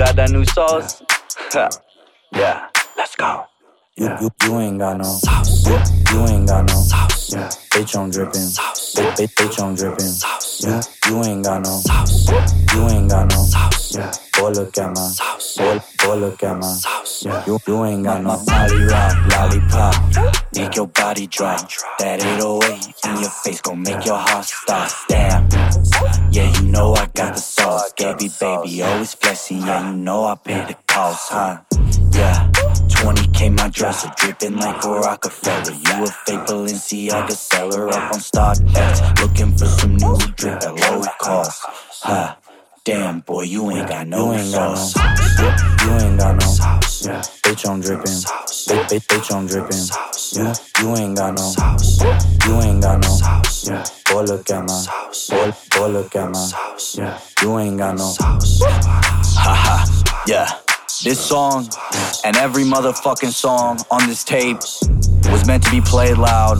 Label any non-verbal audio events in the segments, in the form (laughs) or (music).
got that new sauce? yeah, let's go. You, you, you ain't got no sauce. You, you ain't got no sauce. Yeah. Bitch on dripping. Sauce. Bitch, bitch on dripping. Sauce. Yeah. You ain't got no sauce. You ain't got no sauce. Yeah. Boy, look at my sauce. Boy, boy, look at my sauce. Yeah. You, you ain't got no molly rock, lollipop. Make your body drop. That 808 in your face gon' make your heart stop. Damn. Yeah, you know I got the sauce. Gabey, baby, always flexy. Yeah, you know I pay the cost, huh? Yeah. 20k my dresser dripping like a Rockefeller. You a fake Balenciaga seller up on StockX, looking for some new drip at low cost. Huh. Damn, boy, you ain't got no you ain't sauce. Got no, you ain't got no sauce. Yeah. Bitch, I'm dripping. Bitch, bitch, bitch, I'm dripping. Yeah. You ain't got no sauce. You ain't got no sauce. Yeah. Boy, look at my boy, boy, look at my yeah. You ain't got no sauce. (laughs) Haha, yeah. This song and every motherfucking song on this tape was meant to be played loud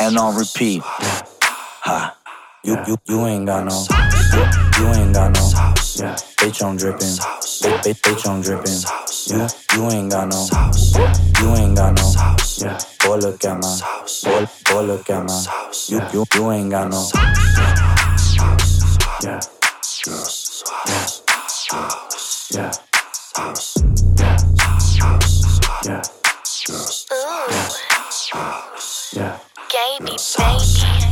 and on repeat. Ha. You, you, you ain't got no. You, you ain't got no. Yeah. Bitch, I'm dripping. Bitch, bitch, bitch, I'm dripping. Yeah. You ain't got no. You ain't got no. Yeah. Boy, look at my. Boy, boy, look at my. You, you, you ain't got no. Yeah. Yeah. Yeah. House. Yeah. House. Yeah. Ooh. Yeah. Yeah. Gabey, baby.